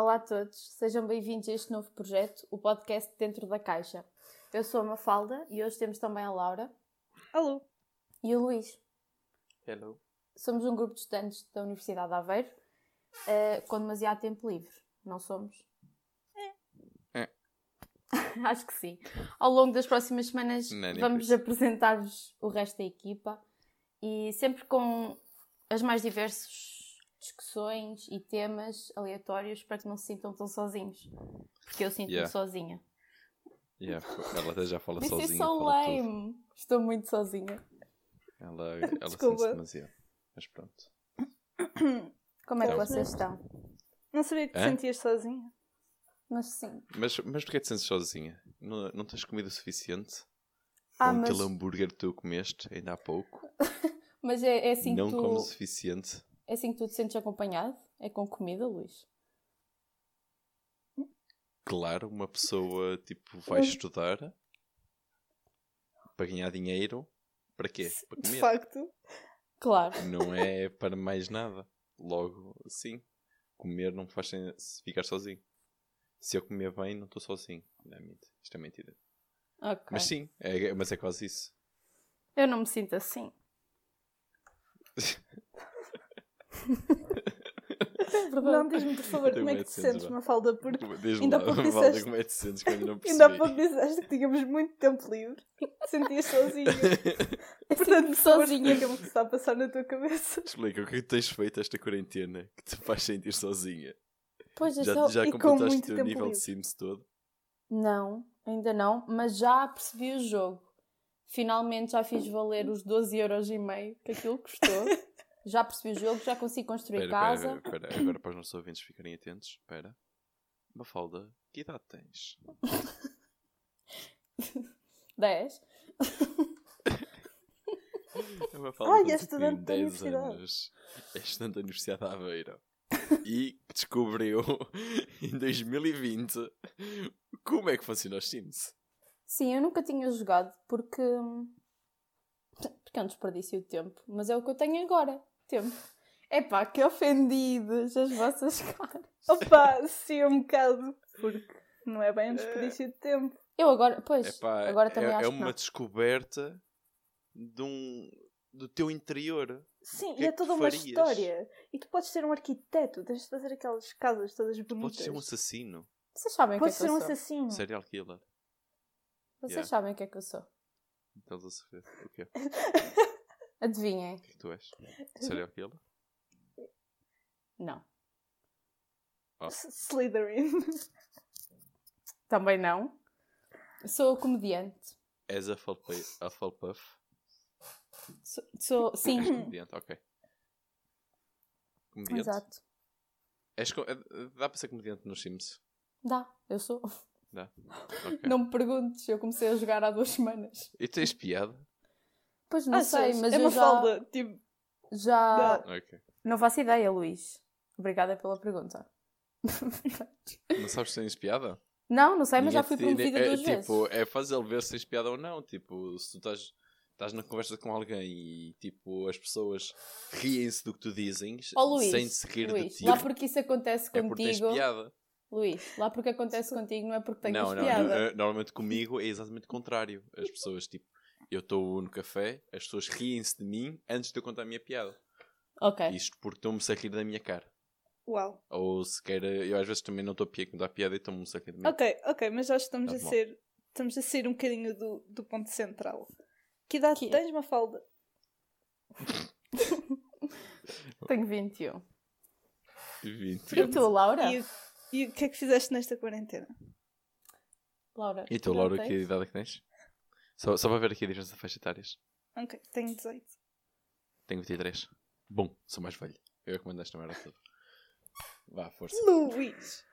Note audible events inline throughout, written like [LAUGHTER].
Olá a todos, sejam bem-vindos a este novo projeto, o podcast Dentro da Caixa. Eu sou a Mafalda e hoje temos também a Laura. Alô. E o Luís. Hello. Somos um grupo de estudantes da Universidade de Aveiro uh, com demasiado tempo livre, não somos? É. [LAUGHS] Acho que sim. Ao longo das próximas semanas Não, vamos apresentar-vos o resto da equipa e sempre com as mais diversas discussões e temas aleatórios para que não se sintam tão sozinhos. Porque eu sinto-me Yeah. sozinha. Yeah, ela até já fala Isso é sozinha. só fala tudo. lame. Estou muito sozinha. Ela, ela [LAUGHS] Desculpa. sente demasiado. Mas pronto. [COUGHS] Como é que Então. vocês estão? Não sabia que te Hã? sentias sozinha. Mas sim. Mas, mas porquê te sentes sozinha? Não, não tens comida o suficiente? Ah, Com mas, aquele hambúrguer que tu comeste ainda há pouco? [LAUGHS] mas é, é assim não tu, comes o suficiente? É assim que tu te sentes acompanhado? É com comida, Luís? Claro, uma pessoa tipo [LAUGHS] vai estudar para ganhar dinheiro. Para quê? Para De comer. facto. Claro. Não é [LAUGHS] para mais nada. Logo, sim. Comer não me faz sen- ficar sozinho. Se eu comer bem, não estou sozinho. Não é mentira. Isto é mentira. Ok. Mas sim, é, mas é quase isso. Eu não me sinto assim. [LAUGHS] [LAUGHS] É. Não, diz-me por favor, como é que te de sentes. Mafalda? Porque ainda há pouco disseste- como é que te sentes ainda não [LAUGHS] ainda há pouco disseste que tínhamos muito tempo livre sentias sozinha. [LAUGHS] Eu Portanto, sozinha. explica-me o que está a passar na tua cabeça. Explica, o que é que tens feito esta quarentena que te faz sentir sozinha? Pois é Já, só... já com completaste o teu nível de livre. Sims todo? Não, ainda não, mas já percebi o jogo. Finalmente já fiz valer os 12,5€ que aquilo custou. Já percebi o jogo, já consigo construir Espera, casa. espera, espera, agora para os nossos ouvintes ficarem atentos. Espera. Mafalda, que idade tens? [LAUGHS] 10. [LAUGHS] A Mafalda Ai, é estudante da 10 universidade. anos. É estudante da Universidade de Aveiro. E descobriu [LAUGHS] em 2020 como é que funciona os Sims. Sim, eu nunca tinha jogado porque. Porque é um desperdício de tempo. Mas é o que eu tenho agora. Tempo. Epá, que ofendidos as vossas [LAUGHS] caras. Opa, sim, um bocado. Porque não é bem um desperdício de tempo. Eu agora. Pois, Epá, agora também é, acho é que uma não. descoberta de um, do teu interior. Sim, e é é toda uma farias? história. E tu podes ser um arquiteto, tens de fazer aquelas casas todas bonitas. Podes ser um assassino, Vocês sabem o que é Podes que eu ser um sou. assassino. serial killer. Vocês Yeah. sabem o que é que eu sou. Estás a saber o quê? [LAUGHS] O Adivinhem. que é que tu és? Serial killer? Não. S- Slytherin. [LAUGHS] Também não. Sou comediante. És a Hufflepuff? Sou, sou- És sim. [LAUGHS] comediante, ok. Comediante? Exato. És dá para ser comediante nos Sims? Dá, eu sou. Dá. [LAUGHS] Ok. Não me perguntes, eu comecei a jogar há duas semanas. E tens piada? Pois não sei, mas é eu uma já, falda. Tipo, já... Dá. Ok. Não faço ideia, Luís. Obrigada pela pergunta. [LAUGHS] Não sabes se tens piada? Não, não sei, mas já Ninguém fui te- promovida é, duas tipo, vezes. É fazê-lo ver se tens piada ou não. Tipo, se tu estás, estás na conversa com alguém e tipo, as pessoas riem-se do que tu dizes Luís, sem se rir Luís, de ti. lá porque isso acontece É porque tens contigo. piada. Luís, lá porque acontece contigo não é porque tenhas não, não, piada. não, eh, Normalmente comigo é exatamente o contrário. As pessoas, tipo, eu estou no café, as pessoas riem-se de mim antes de eu contar a minha piada. Ok. Isto porque estão-me a rir da minha cara. uau. Ou sequer, eu às vezes também não estou a piar contar a piada e estão-me a rir de mim. Ok, ok, mas já estamos Tá a bom. ser. Estamos a sair um bocadinho do, do ponto central. Que idade Que- tens, Mafalda? [LAUGHS] Tenho 21. 20 E tu, Laura? E, e o que é que fizeste nesta quarentena? Laura. E tu, que Laura, que idade é que tens? Só, só para ver aqui a diferença de faixas etárias. Ok, tenho 18. Tenho 23. Bom, sou mais velho. Eu é que mando esta merda toda. Vá, força. Luís!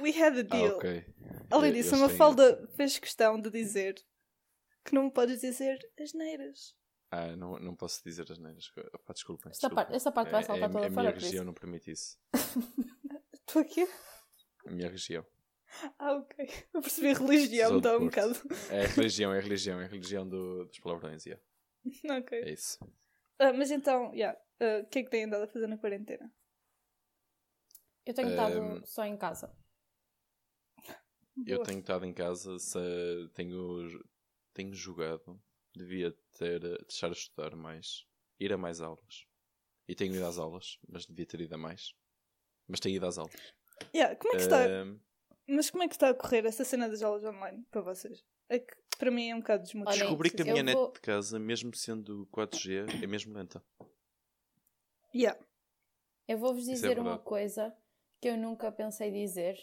We had a Ah, deal. ok. Além Eu- disso, eu a. Mafalda fez questão de dizer que não me podes dizer as neiras. Ah, não, não posso dizer as neiras. Pá, desculpem. Esta parte, essa parte vai É- saltar é, toda a fora, minha por região não permite isso. [LAUGHS] Tu aqui? A minha região. Ah, ok. Eu percebi a religião, do então um bocado. É a religião, é a religião, é a religião do, dos palavrões. Yeah. [LAUGHS] ok. É isso. Ah, mas então, yeah, ah, o que é que têm andado a fazer na quarentena? Eu tenho estado Ahm, só em casa. Eu Boa. tenho estado em casa, se, tenho, tenho jogado, devia ter deixar de estudar mais, ir a mais aulas. E tenho ido às aulas, mas devia ter ido a mais. Mas tenho ido às aulas. Yeah, como é que está? Ahm, Mas como é que está a correr essa cena das aulas online para vocês? É que para mim é um bocado desmotivante. Olhem, descobri que a minha net vou- de casa, mesmo sendo 4G, é mesmo lenta. Yeah. Eu vou-vos é dizer uma verdade. coisa que eu nunca pensei dizer.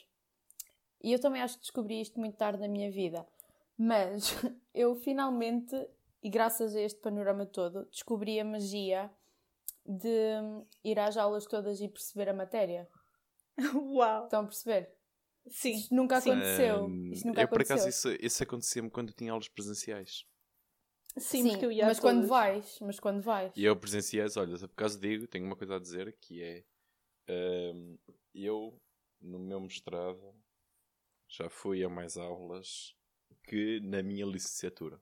E eu também acho que descobri isto muito tarde na minha vida. Mas [LAUGHS] eu finalmente, e graças a este panorama todo, descobri a magia de ir às aulas todas e perceber a matéria. [LAUGHS] Uau! Estão a perceber? Sim. Isto nunca sim. aconteceu. Isto nunca eu, por aconteceu. acaso, isso, isso acontecia-me quando eu tinha aulas presenciais. Sim, porque eu ia a mas quando vais, mas quando vais. E eu presenciais, olha, por acaso digo, tenho uma coisa a dizer que é eu no meu mestrado já fui a mais aulas que na minha licenciatura.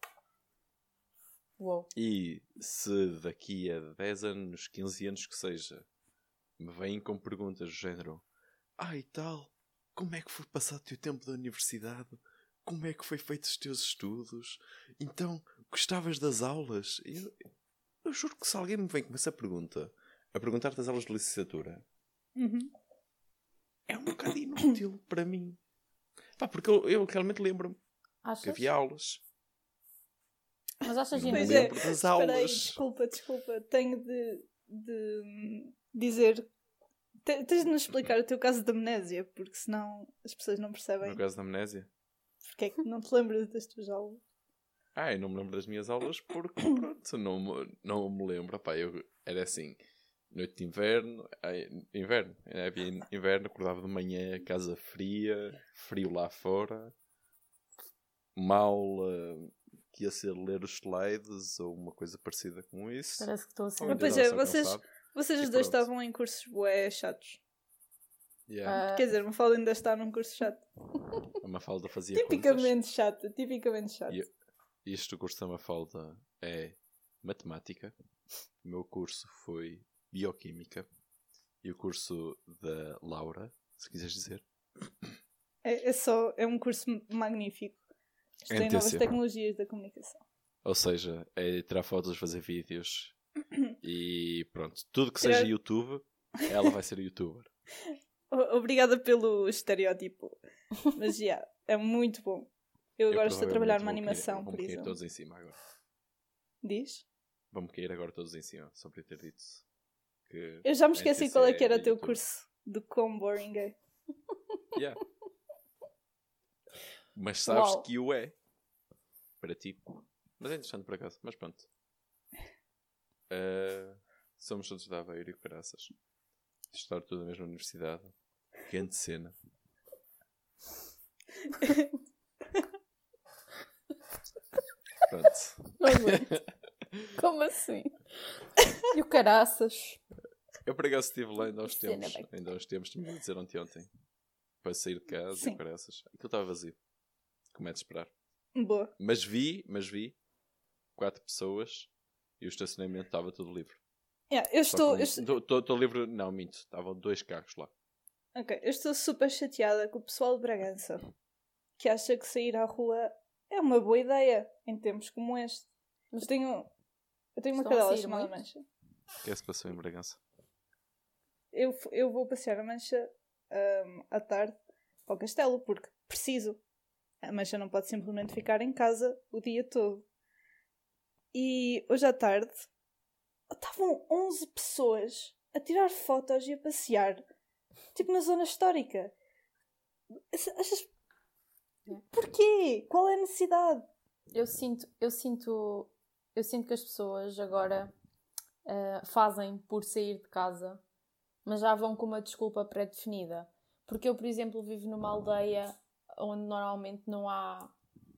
Uou. E se daqui a 10 anos, 15 anos que seja, me vêm com perguntas do género: Ah, e tal, como é que foi passado o teu tempo da universidade? Como é que foi feito os teus estudos? Então, gostavas das aulas? Eu, eu juro que se alguém me vem com essa pergunta, a perguntar das aulas de licenciatura, Uhum. é um bocado inútil [COUGHS] para mim. Pá, porque eu, eu realmente lembro-me que havia aulas. Mas achas Não me inútil? é, lembro das espera aí, aulas. desculpa, desculpa. Tenho de, de dizer. Te- Tens de nos explicar o teu caso de amnésia, porque senão as pessoas não percebem No caso da amnésia. porque é que não te lembras das tuas aulas. Ah, eu não me lembro das minhas aulas porque, [COUGHS] pronto, não, me- não me lembro. Pá, eu, era assim, noite de inverno, inverno, havia in- inverno, acordava de manhã, casa fria, frio lá fora, uma aula que ia ser ler os slides ou uma coisa parecida com isso. Parece que estou a ser. Mas pois então é, vocês- cansado. Vocês os dois estavam em cursos bué chatos. Yeah. Ah, Quer dizer, uma fala ainda está num curso chato. [LAUGHS] A Mafalda fazia contas. Tipicamente chato, tipicamente chato. E- Este curso da Mafalda é matemática. O meu curso foi bioquímica. E o curso da Laura, se quiseres dizer, É, é só, é um curso magnífico. Isto tem NTC. novas tecnologias da comunicação. Ou seja, é tirar fotos, fazer vídeos e [COUGHS] pronto. Tudo que seja YouTube, ela vai ser youtuber. [LAUGHS] Obrigada pelo estereótipo. Mas já, é muito bom. Eu agora estou a trabalhar numa cair- animação, por Vão cair todos em cima agora. Diz? Vão-me cair agora todos em cima, só eu ter dito que. Eu já me esqueci qual é que era é o teu YouTube. curso de quão boring é. [LAUGHS] Yeah. Mas sabes Uau. que o é. Para ti. Mas é interessante por acaso. Mas pronto. Ah, somos todos da Aveiro e caraças. Estar tudo na mesma universidade. Grande cena. Pronto. Não aguento. Como assim? E o caraças? Eu por acaso estive lá ainda aos tempos. Ainda aos tempos, tinha a dizer ontem ontem. Para sair de casa Sim. e caraças. Aquilo estava vazio. Como é de esperar. Boa. Mas vi, mas vi quatro pessoas e o estacionamento estava tudo livre. Yeah, eu estou, estou- livre, não, minto. Estavam dois carros lá. ok, eu estou super chateada com o pessoal de Bragança que acha que sair à rua é uma boa ideia em tempos como este. Mas Eu tenho, eu tenho uma estão cadela chamada muito? Mancha. O que é que se passou em Bragança? Eu, eu vou passear a Mancha ahm, à tarde ao castelo porque preciso. A Mancha não pode simplesmente ficar em casa o dia todo. E hoje à tarde estavam 11 pessoas a tirar fotos e a passear, tipo na zona histórica. Ach- Achas. Porquê? Qual é a necessidade? Eu sinto, eu sinto, eu sinto que as pessoas agora ah, fazem por sair de casa, mas já vão com uma desculpa pré-definida. Porque eu, por exemplo, vivo numa aldeia onde normalmente não há,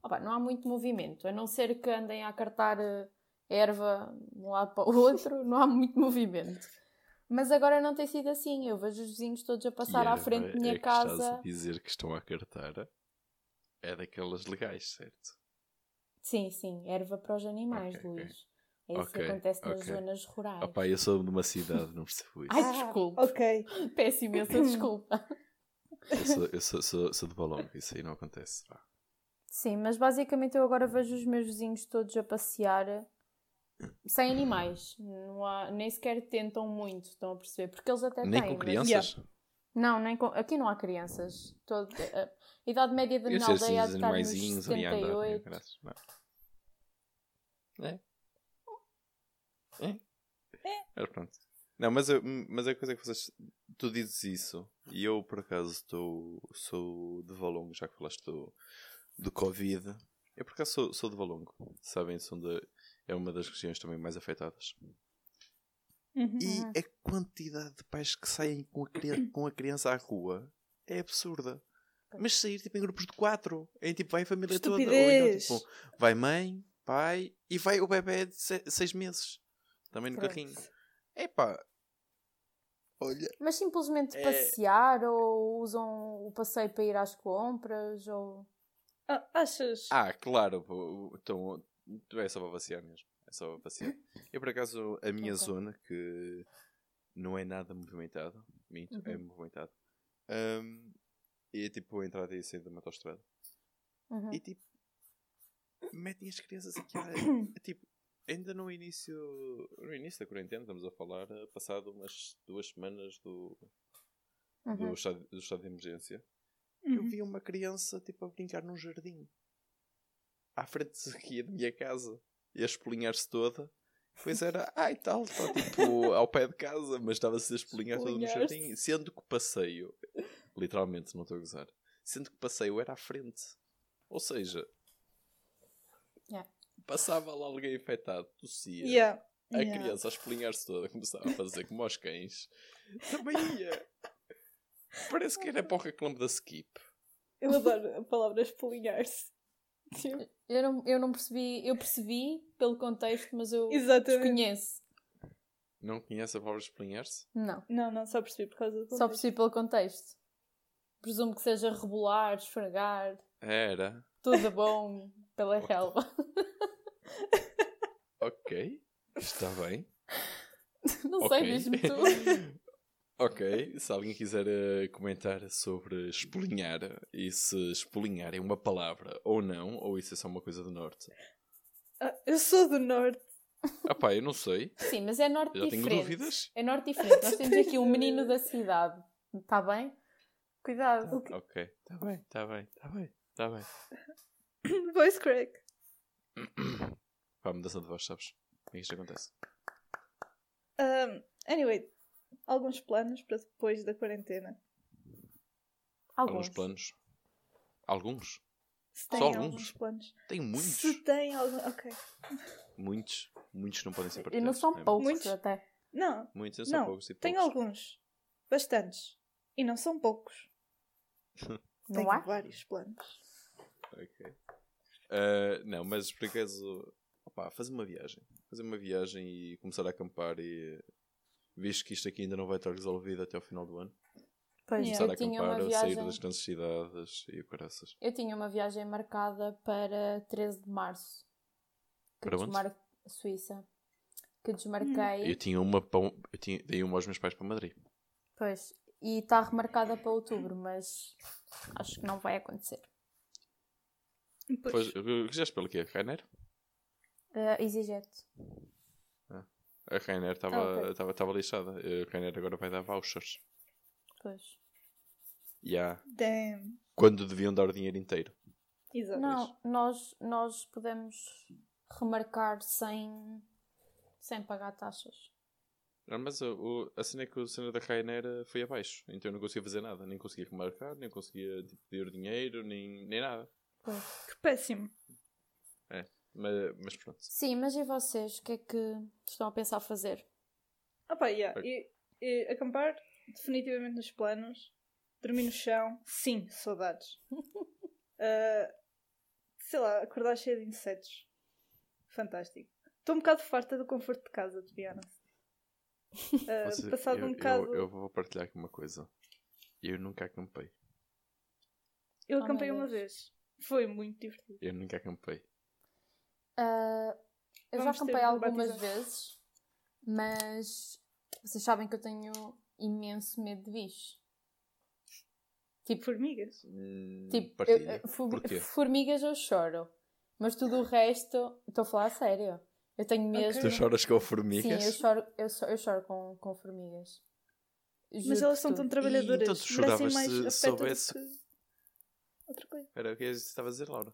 opá, não há muito movimento, a não ser que andem a cartar eh, erva de um lado para o outro, [LAUGHS] não há muito movimento. Mas agora não tem sido assim. Eu vejo os vizinhos todos a passar à E frente é- da minha é que Estás casa. a dizer que estão a cartar. É daquelas legais, certo? Sim, sim, erva para os animais, Ok, ok. Luís. É isso Ok, que acontece nas zonas rurais. Opá, eu sou de uma cidade, não percebo isso. Ai, Ah, desculpe. Ok. Peço imensa desculpa. Eu sou, eu sou, sou, sou de balão, isso aí não acontece. Sim, mas basicamente eu agora vejo os meus vizinhos todos a passear sem animais. Não há, nem sequer tentam muito, estão a perceber? Porque eles até Nem têm. com mas- crianças? Não, nem com... aqui não há crianças. Todo... A idade média da minha sei assim, aldeia há de estar nos animaizinhos ali a andar. né, 78. graças, não. É? É? Mas pronto. Não, mas, eu, mas a coisa é que vocês. Tu dizes isso e eu por acaso estou. Sou de Valongo, já que falaste do, do Covid. Eu por acaso sou, sou de Valongo. Sabem, são de, é uma das regiões também mais afetadas. Uhum. E a quantidade de pais que saem com a, [COUGHS] com a criança à rua é absurda. Mas sair tipo em grupos de quatro. É tipo, vai a família toda. Ou então, Estupidez. tipo, vai mãe, pai e vai o bebê de se- seis meses. Também no Pronto. carrinho. Epá. Olha. Mas simplesmente É- passear ou usam o passeio para ir às compras ou. Ah, achas? Ah, claro. Então, tu é só para passear mesmo. É só para passear. Eu, por acaso, a minha Ok. zona, que não é nada movimentada, minto, é Uhum. movimentada, hum, e é tipo a entrada e a saída da autostrada. Uhum. E tipo, metem as crianças aqui. [COUGHS] tipo, ainda no início, no início da quarentena, estamos a falar, eh, passado umas duas semanas do, Uhum. do, estado, do estado de emergência, eu Uhum. vi uma criança tipo a brincar num jardim à frente aqui da minha casa e a espolinhar-se toda. Pois era, ai tal, está tipo [LAUGHS] ao pé de casa, mas estava-se a espolinhar todo no jardim. Sendo que o passeio, literalmente, não estou a gozar, sendo que o passeio era à frente. Ou seja, Yeah. passava lá alguém infectado, tossia. Yeah. A Yeah. criança a espolinhar-se toda, começava a fazer como aos cães. Também ia. Parece que era para o reclame da Skip. Eu adoro a palavra espolinhar-se. Tipo, Eu não, eu não percebi, eu percebi pelo contexto, mas eu Exatamente. desconheço. Não conhece a palavra espolinhar-se? Não, Não, não, só percebi por causa do só contexto. percebi pelo contexto. Presumo que seja rebolar, esfregar, Era. tudo bom pela relva. Ok. Está bem. [LAUGHS] Não ok. sei, diz-me tu. [LAUGHS] ok. Se alguém quiser eh, comentar sobre espolinhar e se espolinhar é uma palavra ou não, ou isso é só uma coisa do norte. Ah, eu sou do norte. Ah pá, eu não sei. Sim, mas é norte Eu já tenho diferente. dúvidas. É norte diferente. Nós [LAUGHS] temos aqui um menino da cidade. Está bem? Cuidado. Ok. Está bem, está bem, está bem. Está bem. [COUGHS] Voice crack. [COUGHS] Pá, mudança de voz, sabes? É isto que acontece. Um, anyway, alguns planos para depois da quarentena. Alguns. Alguns planos. Alguns? Se tem Só alguns alguns? planos. Tem muitos. Se tem algum. Ok. Muitos. Muitos não podem ser E partilhados. não são é? poucos Muitos? até. Não, Muitos, não são não. poucos e poucos. alguns. Bastantes. E não são poucos. [LAUGHS] Não Tenho há? vários planos. Ok. Ah, não, mas por acaso, opá, fazer uma viagem. Fazer uma viagem e começar a acampar e visto que isto aqui ainda não vai estar resolvido até ao final do ano. Pois. Começar a eu uma acampar, a sair viagem. das grandes cidades e o caraças. Eu tinha uma viagem marcada para 13 de março. Que Para onde? desmar... Suíça. Que desmarquei. Eu tinha uma para um- eu tinha, dei uma aos meus pais para Madrid. Pois. E está remarcada para outubro, mas acho que não vai acontecer. Pois. Depois, quiseste pelo quê? Rainer? Uh, EasyJet. A Rainer estava Ah, ok. estava estava lixada. A Rainer agora vai dar vouchers. Pois. Há- Damn. Quando deviam dar o dinheiro inteiro. Exato. Não, nós, nós podemos remarcar sem, sem pagar taxas. Não, mas o, o- a cena é que a cena da Rainer foi abaixo. Então eu não conseguia fazer nada. Nem conseguia remarcar, nem conseguia tipo, pedir dinheiro, nem, nem nada. Pois. Que péssimo. Mas, mas pronto. Sim, mas e vocês? O que é que estão a pensar fazer? Ah pá, yeah. E, e acampar, definitivamente nos planos. Dormir no chão, sim, saudades. [LAUGHS] Ah, sei lá, acordar cheio de insetos. Fantástico. Estou um bocado farta do conforto de casa, de. Ah, [LAUGHS] Você- passado eu, um bocado. eu, eu vou partilhar aqui uma coisa. Eu nunca acampei. Eu Oh, acampei meu uma Deus. vez. Foi muito divertido. Eu nunca acampei. Ah, Eu já Vamos acampei de algumas batizar. vezes, mas vocês sabem que eu tenho imenso medo de bichos. Tipo, Formigas. Hum, tipo eu- fu- Porquê? formigas eu choro, mas tudo o resto, estou a falar a sério. Eu tenho mesmo. Tu choras com Sim, formigas? eu choro, eu, so- eu choro com, com formigas. Mas Juro elas por são tão trabalhadoras. então tu merecem choravas se soubesse- que outra coisa. Era o que estava a dizer, Laura.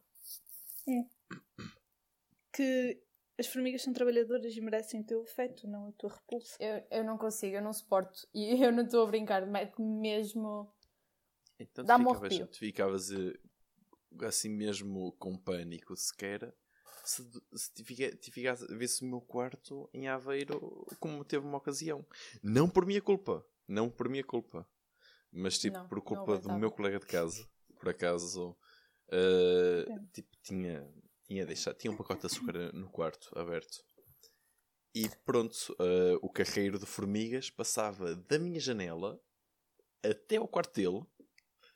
Que as formigas são trabalhadoras e merecem o teu afeto, não a tua repulsa. Eu, eu não consigo, eu não suporto. E [LAUGHS] eu não estou a brincar, mete mesmo. Então tu Dá-me ficavas, tu ficavas eh, assim mesmo com pânico sequer se, se ficasse visse o meu quarto em Aveiro como teve uma ocasião. Não por minha culpa. Não por minha culpa. Mas tipo Não, por culpa do meu colega de casa. Por acaso Sim. tipo, tinha, tinha deixado, tinha um pacote de açúcar no quarto aberto. E pronto, eh, o carreiro de formigas passava da minha janela até ao quarto dele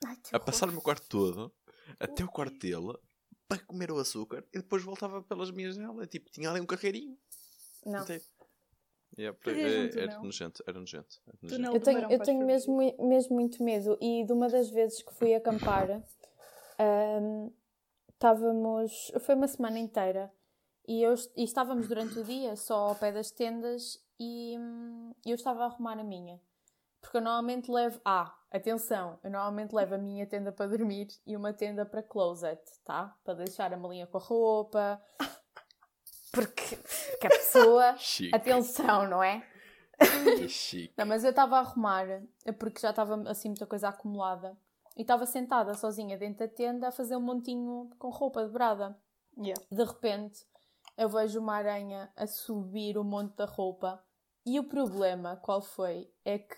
Ai, a passar o meu quarto todo até o quarto dele para comer o açúcar e depois voltava pelas minhas janelas. Tipo, tinha ali um carreirinho. Não. inteiro. Yeah, um é- era túnel. nojento, era nojento. era nojento. Eu tenho, eu tenho mesmo, mesmo muito medo. E de uma das vezes que fui acampar, [COUGHS] ahm, estávamos. Foi uma semana inteira. E, eu, e estávamos durante o dia só ao pé das tendas e hum, eu estava a arrumar a minha. Porque eu normalmente levo. Ah, atenção! Eu normalmente levo a minha tenda para dormir e uma tenda para closet, tá? Para deixar a malinha com a roupa. Porque, porque a pessoa. [LAUGHS] Chique, Atenção, não é? que chique. Não, mas eu estava a arrumar, porque já estava assim muita coisa acumulada. E estava sentada sozinha dentro da tenda a fazer um montinho com roupa dobrada. Yeah. De repente, eu vejo uma aranha a subir o monte da roupa. E o problema, qual foi? É que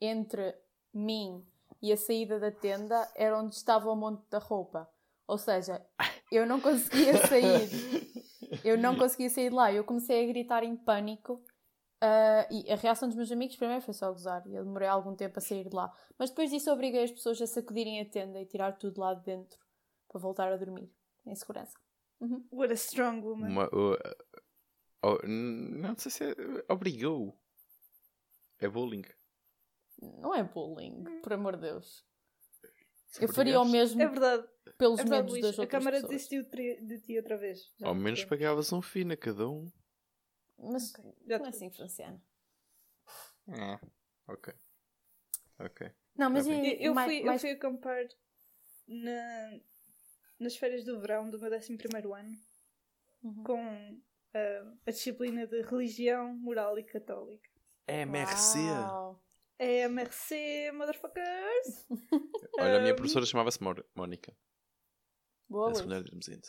entre mim e a saída da tenda era onde estava o monte da roupa. Ou seja, eu não conseguia sair. [LAUGHS] Eu não conseguia sair de lá. Eu comecei a gritar em pânico. Ah, e a reação dos meus amigos primeiro foi só gozar. E eu demorei algum tempo a sair de lá. Mas depois disso obriguei as pessoas a sacudirem a tenda e tirar tudo lá de dentro para voltar a dormir em segurança. Uhum. What a strong woman. Uma, o- o- n- não sei se é, obrigou. É bullying. Não é bullying, por amor de Deus. Se Eu faria o mesmo É verdade, pelos é verdade, medos Luís. das A outras câmara pessoas. desistiu de, de ti outra vez. Ao menos pagavas um fino a cada um. Mas Já não é assim funciona. Ah, ok. Ok. Não, mas Eu, eu mais, fui, mais- eu fui acampar na, nas férias do verão do meu 11 ano Uhum. com ah, a disciplina de religião, moral e católica. É MRC. Uau. É a MRC, motherfuckers! [LAUGHS] Olha, a minha Um, professora chamava-se Mónica. Boa, A Luís. secundária de Hermesinde.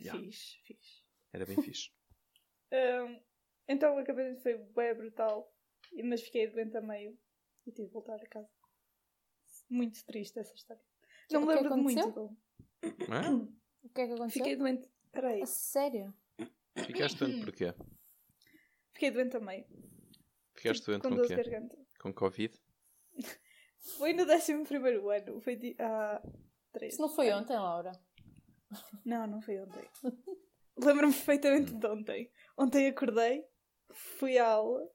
Yeah. Fixe, fixe. Era bem fixe. Um, então o acampamento foi bem brutal, mas fiquei doente a meio e tive de voltar a casa. Muito triste essa história. Não me é lembro de muito. bom. O que é que aconteceu? Fiquei doente. Peraí. A sério? Ficaste doente porquê? Fiquei doente a meio. Ficaste doente com com o de quê? garganta. Com Covid? [LAUGHS] Foi no 11 ano. Foi di- há três. Isso não foi anos. ontem, Laura? Não, não foi ontem. [LAUGHS] Lembro-me perfeitamente de ontem. Ontem acordei, fui à aula,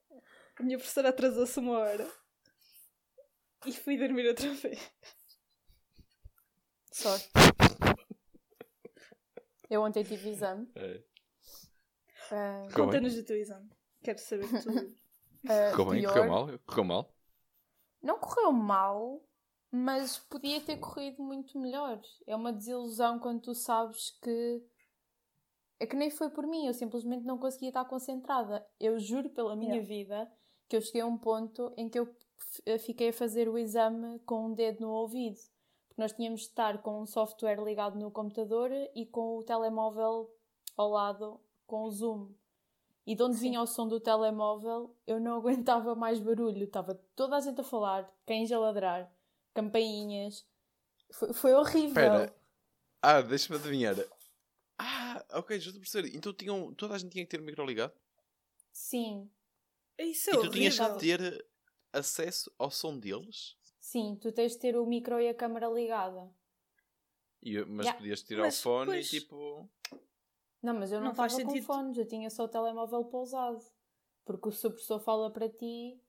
a minha professora atrasou-se uma hora e fui dormir outra [LAUGHS] vez. Sorte. Eu ontem tive exame. É. bem? Conta-nos o teu exame. Quero saber tudo. [LAUGHS] ah, Correu bem? pior. Correu mal? Correu mal? Não correu mal, mas podia ter corrido muito melhor. É uma desilusão quando tu sabes que. É que nem foi por mim, eu simplesmente não conseguia estar concentrada. Eu juro pela minha Yeah. vida que eu cheguei a um ponto em que eu f- fiquei a fazer o exame com um dedo no ouvido. Porque nós tínhamos de estar com um software ligado no computador e com o telemóvel ao lado com o Zoom. E de onde Sim. vinha o som do telemóvel, eu não [LAUGHS] aguentava mais barulho. Estava toda a gente a falar, cães a ladrar, campainhas. Foi, foi horrível. Espera. Ah, deixa-me adivinhar. Ok, já estou a perceber. Então tinham, toda a gente tinha que ter o micro ligado? Sim, Isso é e tu tinhas horrível. que ter acesso ao som deles? sim, tu tens de ter o micro e a câmara ligada. E, mas Yeah. podias tirar Mas o fone depois- e tipo. Não, mas eu não estava com sentido. fones, eu tinha só o telemóvel pousado. Porque o seu professor fala para ti.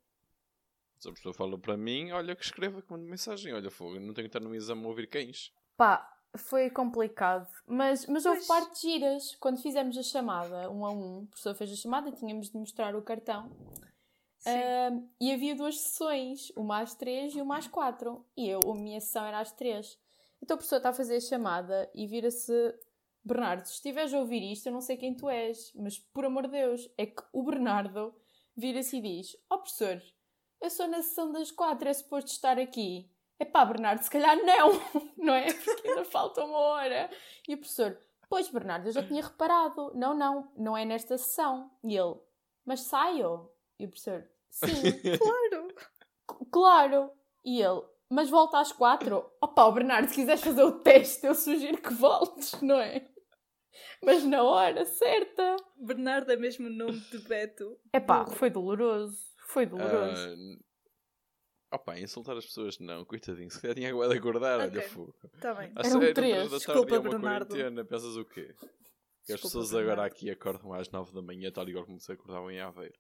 Se a pessoa fala para mim, olha que escreva que manda mensagem. Olha, fogo, não tenho que estar no exame a ouvir cães. Pá, foi complicado. Mas, mas houve Pois. partes giras. Quando fizemos a chamada, um a um, o professor fez a chamada, tínhamos de mostrar o cartão. Sim. E havia duas sessões, uma às três e uma às quatro. E eu, a minha sessão era às três. Então o professor está a fazer a chamada e vira-se... Bernardo, se estiveres a ouvir isto, eu não sei quem tu és, mas por amor de Deus, é que o Bernardo vira-se e diz: Ó professor, eu sou na sessão das quatro, é suposto estar aqui. Epá, Bernardo, se calhar não, [LAUGHS] não é? Porque ainda falta uma hora. E o professor, pois Bernardo, eu já tinha reparado. Não, não, não é nesta sessão. E ele, mas saio? E o professor, sim, [LAUGHS] Claro! claro. E ele, mas volta às quatro? Opa, o Bernardo, se quiseres fazer o teste, eu sugiro que voltes, não é? Mas na hora certa. Bernardo é mesmo o nome de Beto. Epá, Burro. foi doloroso. Foi doloroso. N- opa, insultar as pessoas não, coitadinho. Se calhar tinha de acordar, olha, Ok. fogo. Está bem. A Eram três. três da tarde Desculpa, é uma Bernardo. quarentena, pensas o quê? Que as pessoas Bernardo. agora aqui acordam às 9 da manhã, tal igual como se acordavam em Aveiro.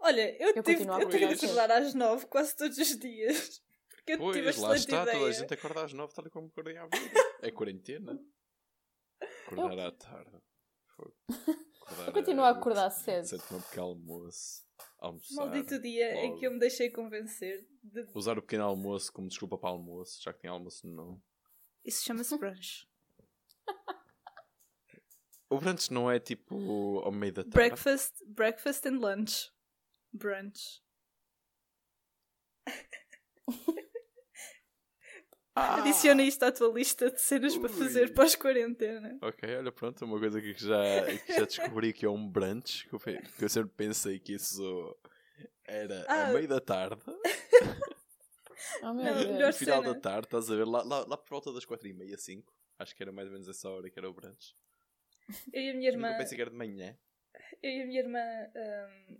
Olha, eu, Eu tive, continuo a eu tive de acordar às nove quase todos os dias. Porque eu tive Pois, lá excelente está, toda a ideia. gente acorda às 9, tal e como acordei em Aveiro. [LAUGHS] É quarentena. Acordar à tarde. Fogo. [LAUGHS] Acordar Eu continuo a acordar cedo. Ser tomar um pequeno almoço, almoçar, Maldito dia em logo. que eu me deixei convencer. De... usar o pequeno almoço como desculpa para almoço, já que tem almoço no nome. Isso chama-se brunch. [LAUGHS] O brunch não é tipo ao meio da tarde? breakfast, breakfast and lunch. Brunch. [LAUGHS] Ah! Adiciona isto à tua lista de cenas para Ui. fazer pós-quarentena. Ok, olha, pronto, uma coisa que já, que já descobri que é um brunch, que eu, que eu sempre pensei que isso era Ah. ao meio da tarde, [LAUGHS] Oh no final cena. da tarde, estás a ver, lá, lá, lá por volta das 4 e meia, 5, acho que era mais ou menos essa hora que era o brunch. Eu e a minha irmã. pensei que era de manhã. Eu e a minha irmã. hum,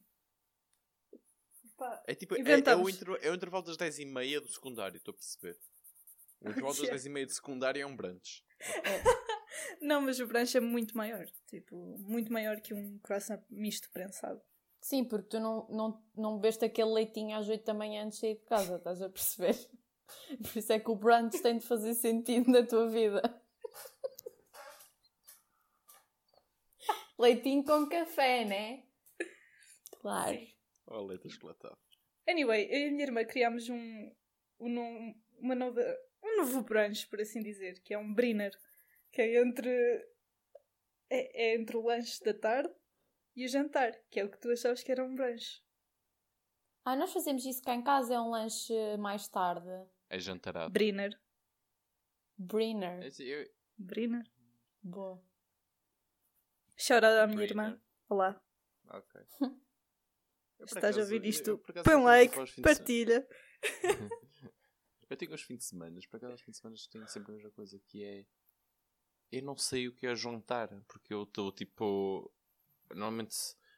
pá, É tipo, é, é, o intervalo, é o intervalo das 10 e meia do secundário, estou a perceber. O intervalo das Yeah. 10 e meia do secundário é um brunch. Não, mas o brunch é muito maior. Tipo, muito maior que um croissant misto prensado. Sim, porque tu não, não, não bebeste aquele leitinho às 8 da manhã antes de sair de casa, estás a perceber? [LAUGHS] Por isso é que o brunch tem de fazer sentido na tua vida. Leitinho com café, né? Claro. Oh, leite chocolatado. Anyway, eu e a minha irmã criámos um, um, uma nova, um novo brunch, por assim dizer, que é um brinner, que é entre, é, é entre o lanche da tarde e o jantar, que é o que tu achavas que era um brunch. Ah, nós fazemos isso cá em casa, é um lanche mais tarde. É jantarado. Brinner. Brinner. É assim, eu- Brinner. Boa. Shout out à minha irmã. Olá. Ok. [LAUGHS] Estás a ouvir isto, eu, põe um like, partilha. [LAUGHS] Eu tenho uns fins de semana, por acaso aos fins de semana tenho sempre a mesma coisa que é. Eu não sei o que é jantar, porque eu estou tipo. Normalmente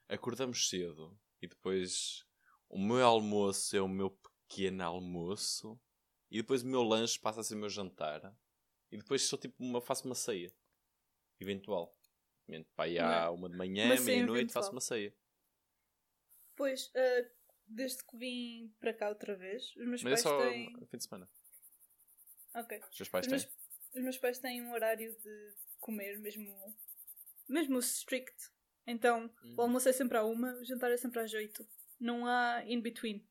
acordamos cedo e depois o meu almoço é o meu pequeno almoço e depois o meu lanche passa a ser o meu jantar e depois só tipo uma, faço uma ceia eventual. Pá, há Não. uma de manhã, meia-noite, faço uma ceia. Pois, ah, desde que vim para cá outra vez, os meus Mas é pais só têm. fim de semana. Ok. Os teus pais Os meus, têm? os meus pais têm um horário de comer mesmo, mesmo strict. Então, Hum. o almoço é sempre à uma, o jantar é sempre às oito. Não há in between.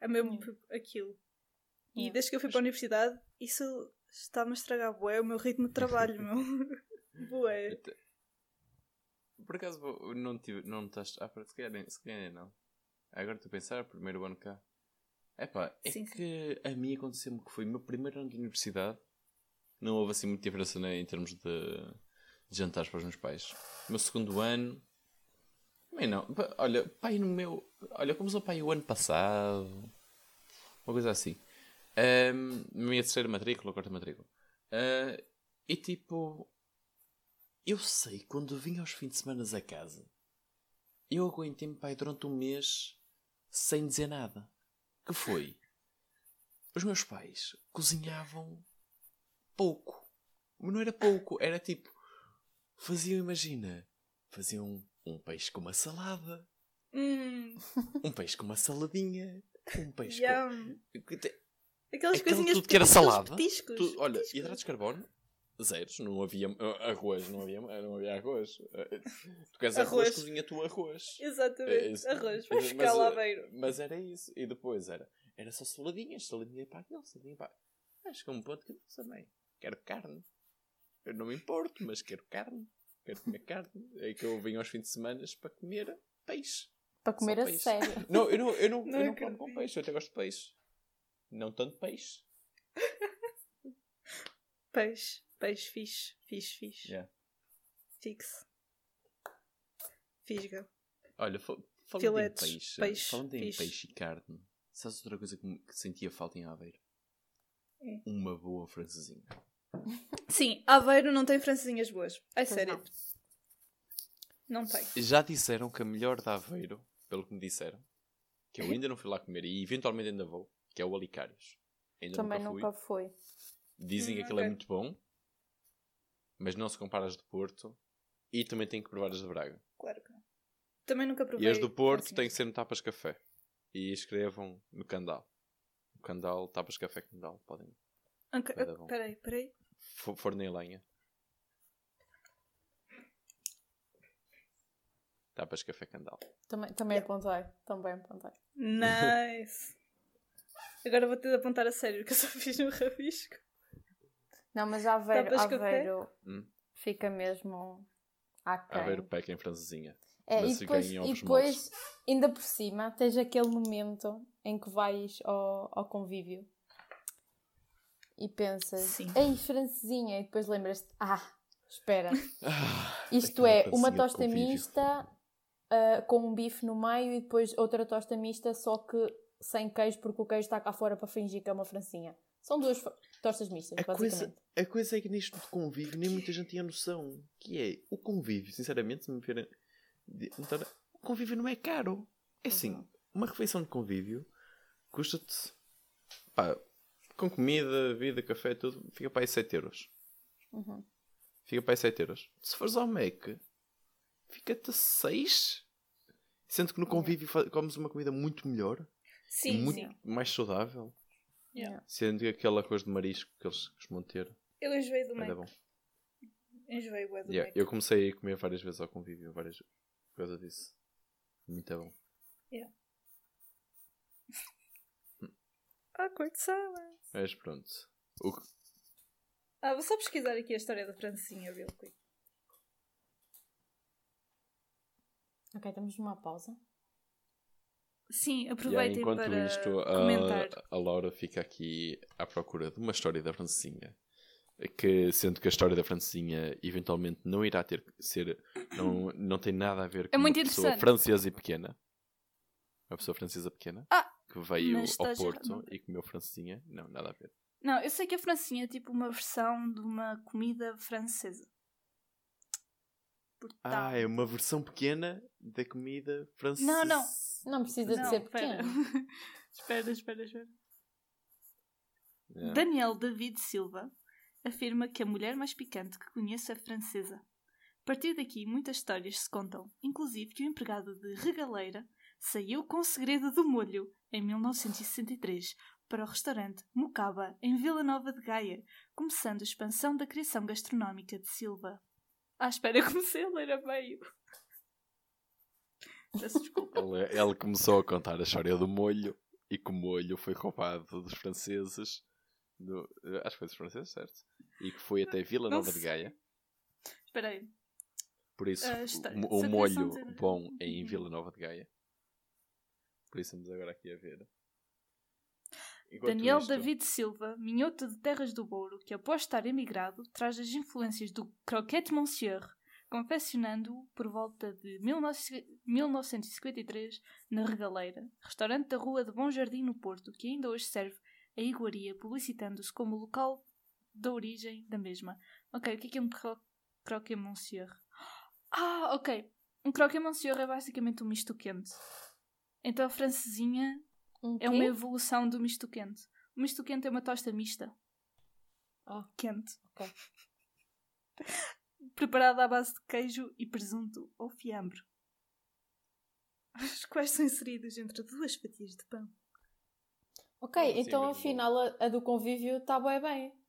É mesmo Yeah. aquilo. E Yeah. desde que eu fui para a universidade, isso está-me a estragar bué o meu ritmo de trabalho, meu. [LAUGHS] bué. Até- Por acaso não tive, não estás. Ah, se calhar, nem- se calhar não. Agora estou a pensar, primeiro ano cá. Epá, é Sim, sim. que a mim aconteceu-me que foi o meu primeiro ano de universidade. Não houve assim muita diferença né, em termos de, de jantares para os meus pais. O meu segundo ano. Também não. Olha, pai no meu. Olha, começou pai o ano passado. Uma coisa assim. Na minha terceira matrícula, quarta matrícula. Ah, e tipo. Eu sei quando vim aos fins de semana a casa, eu aguentei-me pai durante um mês sem dizer nada. Que foi? Os meus pais cozinhavam pouco. Mas não era pouco, era tipo. Faziam, imagina, faziam um peixe com uma salada, Hum, um peixe com uma saladinha, um peixe com. yum. Aquelas Aquele coisinhas tudo que era salada, Petiscos, Tu- olha, petiscos. hidratos de carbono, zeros, não havia uh, arroz, não havia, não havia arroz. Uh, Tu queres arroz, Arroz. cozinha tu arroz. É Exatamente. isso. Arroz. Mas- Vai ficar lá beiro. Mas era isso. E depois era, era só saladinhas, saladinha para aquilo, saladinha para. Acho que é um ponto que eu também. Quero carne. Eu não me importo, mas quero carne. Quero comer carne. É que eu venho aos fins de semana para comer peixe. Para comer Só a peixe. sério. [LAUGHS] Não, eu não, eu não, Não eu não como com peixe, eu até gosto de peixe. Não tanto peixe. Peixe. Peixe fixe. Fixe, fixe. Yeah. Fixe. Fisga. Olha, fa- falando Filetes, em peixe, peixe, falando em peixe e carne, sabes outra coisa que, que sentia falta em Aveiro? É. Uma boa francesinha. [LAUGHS] Sim, Aveiro não tem francesinhas boas. É sério. Não. tem. Já disseram que a melhor de Aveiro, pelo que me disseram, que eu ainda não fui lá comer e eventualmente ainda vou, que é o Alicários. Ainda Também nunca fui. nunca foi. Dizem que Hum, aquilo é ok. muito bom, mas não se compara às de Porto e também tem que provar as de Braga. Claro que não. Também nunca provei. E as do Porto francesinhas. têm que ser no Tapas Café. E escrevam no Candal. No Candal, Tapas Café Candal, podem. Vai dar bom. Peraí, peraí. Fo- Forno em lenha. Tapas Café Candal. Também, também apontei. Também apontei. Nice. [LAUGHS] Agora vou ter de apontar a sério que eu só fiz no rabisco. Não, mas Aveiro, Tapas? Aveiro Hum. fica mesmo aquém. Aveiro Peca em francesinha. É, mas e depois, em e depois ainda por cima, tens aquele momento em que vais ao, ao convívio e pensas, Sim. ei, francesinha, e depois lembras-te, ah, espera, [LAUGHS] Ah, isto é uma tosta mista ah, com um bife no meio e depois outra tosta mista, só que sem queijo, porque o queijo está cá fora para fingir que é uma francinha. São duas tostas mistas, A coisa, basicamente. a coisa é que nisto de convívio nem muita gente tinha noção. Que é o convívio, sinceramente, se me verem. então, O convívio não é caro. É assim, uma refeição de convívio custa-te. Pá, com comida, vida, café, tudo, fica para aí 7 euros. Uhum. Fica para aí 7 euros. Se fores ao Mac, fica-te 6. Sendo que no convívio comes uma comida muito melhor Sim, muito sim. mais saudável. Yeah. Sendo que aquele arroz de marisco que eles costumam ter Eu enjoei do é Mac. bom. Enjoei bué do Yeah, Mac. eu comecei a comer várias vezes ao convívio, várias por causa disso. Muito bom. Awkward [LAUGHS] silence. Mas pronto. O Ah, vou só pesquisar aqui a história da francesinha, real quick. Ok, estamos numa pausa. Sim, Yeah, aproveitem enquanto para isto, comentar. a, a Laura fica aqui à procura de uma história da francesinha. Que, sendo que a história da francesinha eventualmente não irá ter que ser. Não, não tem nada a ver com É muito uma pessoa francesa e pequena. Uma pessoa francesa pequena Ah, que veio ao Porto e comeu francesinha. Não, nada a ver. Não, eu sei que a francesinha é tipo uma versão de uma comida francesa. Portanto, Ah, é uma versão pequena da comida francesa. Não, não. Não precisa de Não, ser espera. pequeno. [LAUGHS] espera, espera, espera. Yeah. Daniel David Silva afirma que a mulher mais picante que conhece é francesa. A partir daqui, muitas histórias se contam, inclusive que o empregado de regaleira saiu com o segredo do molho em 1963 para o restaurante Mucaba, em Vila Nova de Gaia, começando a expansão da criação gastronómica de Silva. Ah, espera, eu comecei a ler a meio. Peço desculpa. Ele, ele começou a contar a história do molho e que o molho foi roubado dos franceses. do- eh, acho que foi dos franceses, certo? E que foi até Vila Não Nova de. Gaia. Espera aí. Por isso, A história- o, o a molho criação de- bom é em Uhum. Vila Nova de Gaia. Por isso estamos agora aqui a ver. Enquanto Daniel isto- David Silva, minhoto de Terras do Douro, que após estar emigrado, traz as influências do Croquette Monsieur, confeccionando-o por volta de 19 1953 na Regaleira, restaurante da Rua de Bom Jardim no Porto, que ainda hoje serve a iguaria, publicitando-se como local da origem da mesma. Ok, o que é, que é um cro Croquette Monsieur? Ah, ok. Um Croquette Monsieur é basicamente um misto quente. Então a francesinha Um é uma evolução do misto quente. O misto quente é uma tosta mista. Ah. Quente. Ok. [LAUGHS] preparada à base de queijo e presunto ou fiambre. Os quais são inseridos entre duas fatias de pão. Ok, então mesmo. afinal a, a do convívio está bem bem.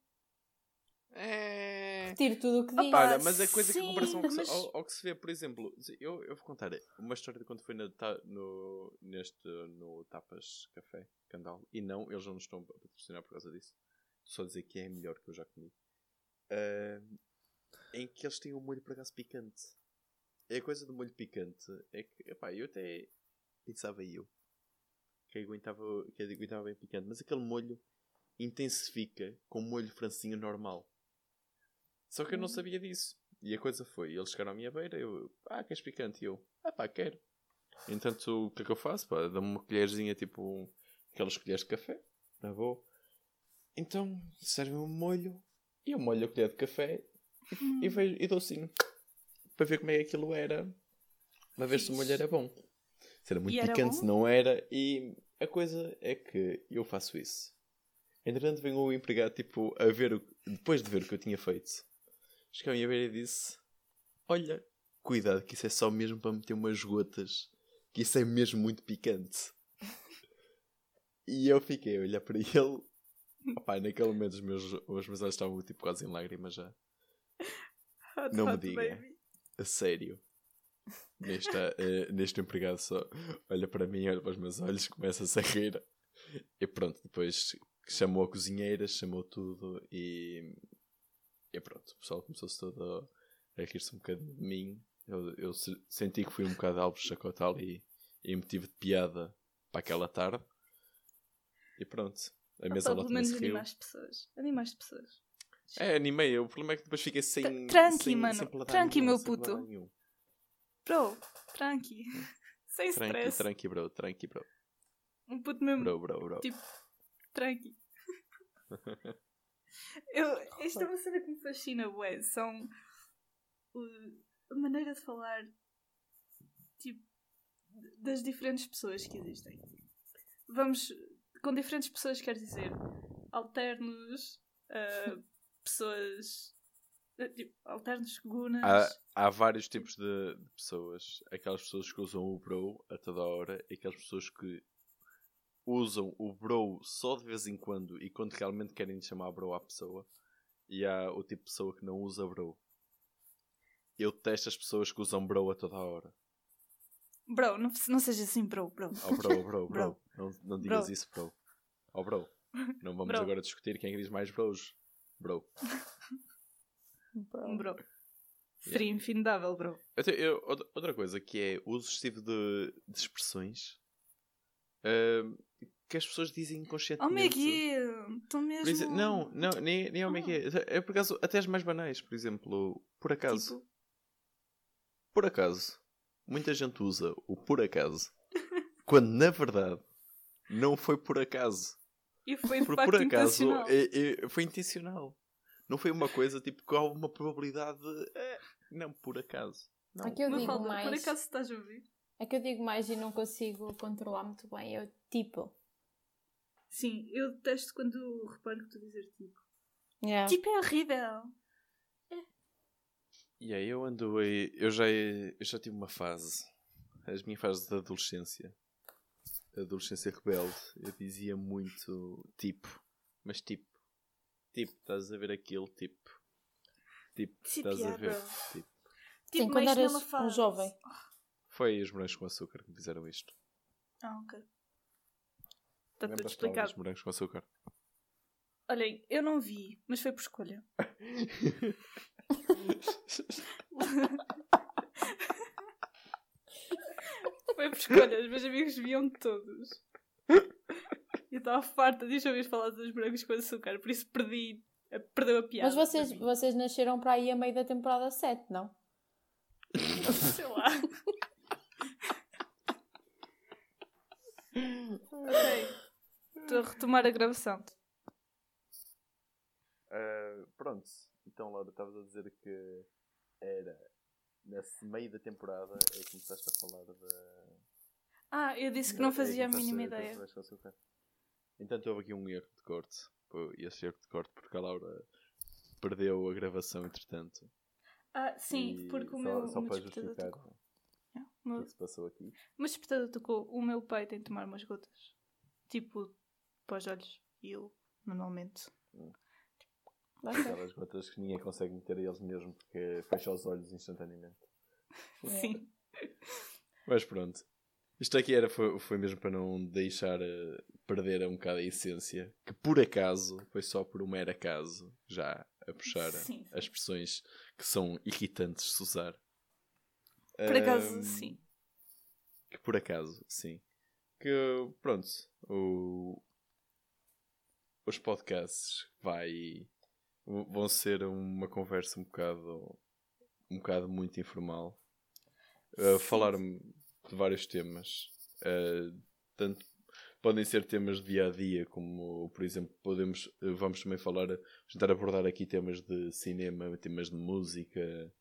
É. Retiro tudo o que diz. Olha, mas a coisa que sim, comparação ao que, se, mas- ao- ao que se vê, por exemplo, eu, eu vou contar uma história de quando foi ta- no, neste, no Tapas Café Candal. E não, eles não nos estão a patrocinar por causa disso. Só dizer que é melhor que eu já comi. Ah, em que eles têm um molho por acaso picante. E a coisa do molho picante é que, epá, eu até pensava eu que aguentava, que aguentava bem picante, mas aquele molho intensifica com o molho francinho normal. Só que eu não sabia disso. E a coisa foi, eles chegaram à minha beira, eu, ah, queres picante? E eu, ah pá, quero. Entanto, o que é que eu faço? Pá, dá-me uma colherzinha, tipo, aquelas colheres de café, na boa. Então, serve um molho, e eu molho a colher de café, e, vejo, e dou assim, para ver como é que aquilo era, para ver se o molho era bom. Se era muito era picante, se não era, e a coisa é que eu faço isso. Entretanto, vem o empregado, tipo, a ver, o, depois de ver o que eu tinha feito, chegou a minha beira e disse: Olha, cuidado, que isso é só mesmo para meter umas gotas, que isso é mesmo muito picante. [LAUGHS] e eu fiquei a olhar para ele. Opá, naquele momento os meus, os meus olhos estavam tipo quase em lágrimas já. Hot, Não me hot diga. baby. A sério. Neste, [LAUGHS] eh, neste empregado só olha para mim, olha para os meus olhos, começa-se a rir. E pronto, depois chamou a cozinheira, chamou tudo e. E pronto, o pessoal começou-se todo a, a rir-se um bocadinho de mim. Eu, eu se- senti que fui um bocado alvo de chacotal e, motivo de piada para aquela tarde. E pronto, a mesa lá pelo menos riu. animaste pessoas. Animaste pessoas. É, animei. O problema é que depois fiquei sem. Tranqui, sem, mano. sem Tranqui, nenhum, meu puto. Bro, tranqui. [LAUGHS] Sem Tranqui, stress. tranqui, bro, tranqui, bro. Um puto mesmo. Bro, bro, bro. Tipo, tranqui. [LAUGHS] Eu, isto é uma cena que me fascina, ué. São uh, a maneira de falar tipo, das diferentes pessoas que existem. Vamos, com diferentes pessoas quer dizer alternos, uh, pessoas uh, tipo, alternos, gunas. Há, há vários tipos de, de pessoas. Aquelas pessoas que usam o bro a toda hora e aquelas pessoas que usam o bro só de vez em quando e quando realmente querem chamar bro à pessoa. E há o tipo de pessoa que não usa bro. Eu detesto as pessoas que usam bro a toda hora. Bro, não, não seja assim, bro, bro. Oh bro, bro, [LAUGHS] bro. Bro. Não, não digas Bro. isso, bro. Oh bro. Não vamos Bro. agora discutir quem é que diz mais bros. Bro. Um bro. Seria infindável, bro. Eu eu- outra- coisa que é o uso excessivo de, de expressões ahm, que as pessoas dizem Oh, inconscientemente. Miguel, tu Por mesmo. não, não, nem, nem ao Ah. Miguel. É por acaso, até as mais banais, por exemplo, por acaso. Tipo, Por acaso. Muita gente usa o por acaso. [LAUGHS] quando na verdade não foi por acaso. e foi de Por, por acaso intencional. é- é- foi intencional. Não foi uma coisa tipo com alguma probabilidade. de, "Eh, não, por acaso. Não. É que eu digo Mafalda, mais. por acaso estás a ouvir? É que eu digo mais e não consigo controlar muito bem. Eu tipo. Sim, eu detesto quando reparo que tu dizes tipo. Yeah. Tipo é horrível. E aí eu ando aí, eu já, eu já tive uma fase, as minhas fases de adolescência, adolescência rebelde, eu dizia muito tipo, mas tipo, tipo, estás a ver aquele tipo, tipo, Tipo, estás a ver, tipo. Tipo, Sim, quando eras um jovem. Foi os morangos com açúcar que me fizeram isto. Ah, ok. Está tudo explicado. dos morangos com açúcar? Olhem, eu não vi, mas foi por escolha. [LAUGHS] Foi por escolha, os meus amigos viam todos. Eu estava farta de ouvir falar dos brancos com açúcar, por isso perdi, perdeu a piada. Mas vocês, vocês nasceram para aí a meio da temporada 7, não? Sei lá. Ok. Estou a retomar a gravação. Ah, pronto, então Laura, estavas a dizer que era nesse meio da temporada é que começaste a falar da. Ah, eu disse que não É, fazia a mínima ideia. Entanto, houve aqui um erro de corte. E esse erro de corte porque a Laura perdeu a gravação entretanto. Ah, sim, E porque o meu, só o meu para justificar tocou. Yeah, o que é se passou aqui. despertador tocou. O meu pai tem de tomar umas gotas. Tipo, para os olhos. E eu, manualmente. Ser. Aquelas gotas que ninguém consegue meter a eles mesmo porque fecha os olhos instantaneamente. [LAUGHS] Sim. Mas pronto. Isto aqui era, foi, foi mesmo para não deixar eh, perder um bocado a essência. Que por acaso, foi só por um mero acaso, já a puxar Sim, sim. as expressões que são irritantes de se usar. Por acaso, Ahm, sim. Que por acaso, sim. Que pronto, o- os podcasts vai, vão ser uma conversa um bocado, um bocado muito informal. Uh, Sim. falar de vários temas. Uh, tanto podem ser temas de dia a dia, como por exemplo, podemos, vamos também falar, tentar abordar aqui temas de cinema, temas de música.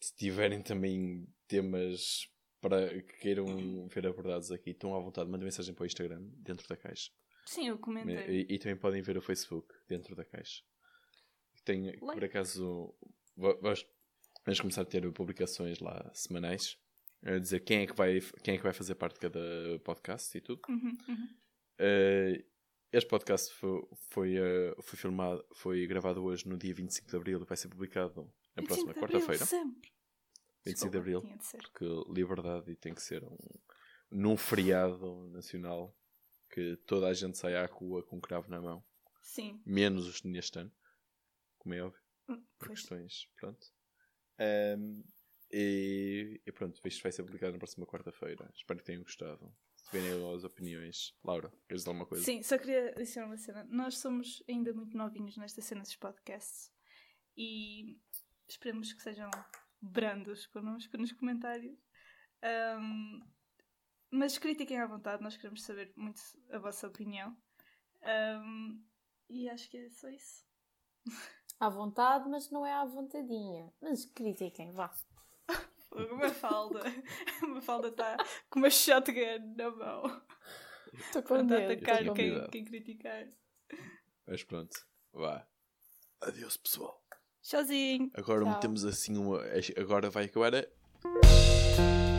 Se tiverem também temas para que queiram ver abordados aqui, estão à vontade, mandem mensagem para o Instagram, dentro da caixa. Sim, eu comentei. E, e também podem ver o Facebook, dentro da caixa. Tem, por Like. acaso, va- vamos, vamos começar a ter publicações lá semanais, a dizer quem é que vai, quem é que vai fazer parte de cada podcast e tudo. Uhum, uhum. Eh, este podcast foi, foi, eh, foi filmado, foi gravado hoje no dia 25 de Abril e vai ser publicado na 25 próxima quarta-feira. Sempre. 25 de Abril. de porque liberdade tem que ser um, num feriado nacional que toda a gente sai à rua com um cravo na mão, Sim. menos os neste ano, como é óbvio, Hum, por pois. questões, pronto. Ahm, e, e pronto, isto vai ser publicado na próxima quarta-feira. Espero que tenham gostado. Se tiverem as opiniões, Laura, queres dizer alguma coisa? Sim, só queria adicionar uma cena. Nós somos ainda muito novinhos nesta cena dos podcasts e esperemos que sejam brandos connosco nos comentários. Ahm, mas critiquem à vontade, nós queremos saber muito a vossa opinião. Ahm, e acho que é só isso. À vontade, mas não é à vontadinha. Mas critiquem, vá. Uma falda. [LAUGHS] Uma falda está com uma shotgun na mão. Estou com medo. atacar quem, quem criticar. Mas pronto, vá. Adeus, pessoal. Tchauzinho. Agora Tchau. metemos assim uma. Agora vai acabar a.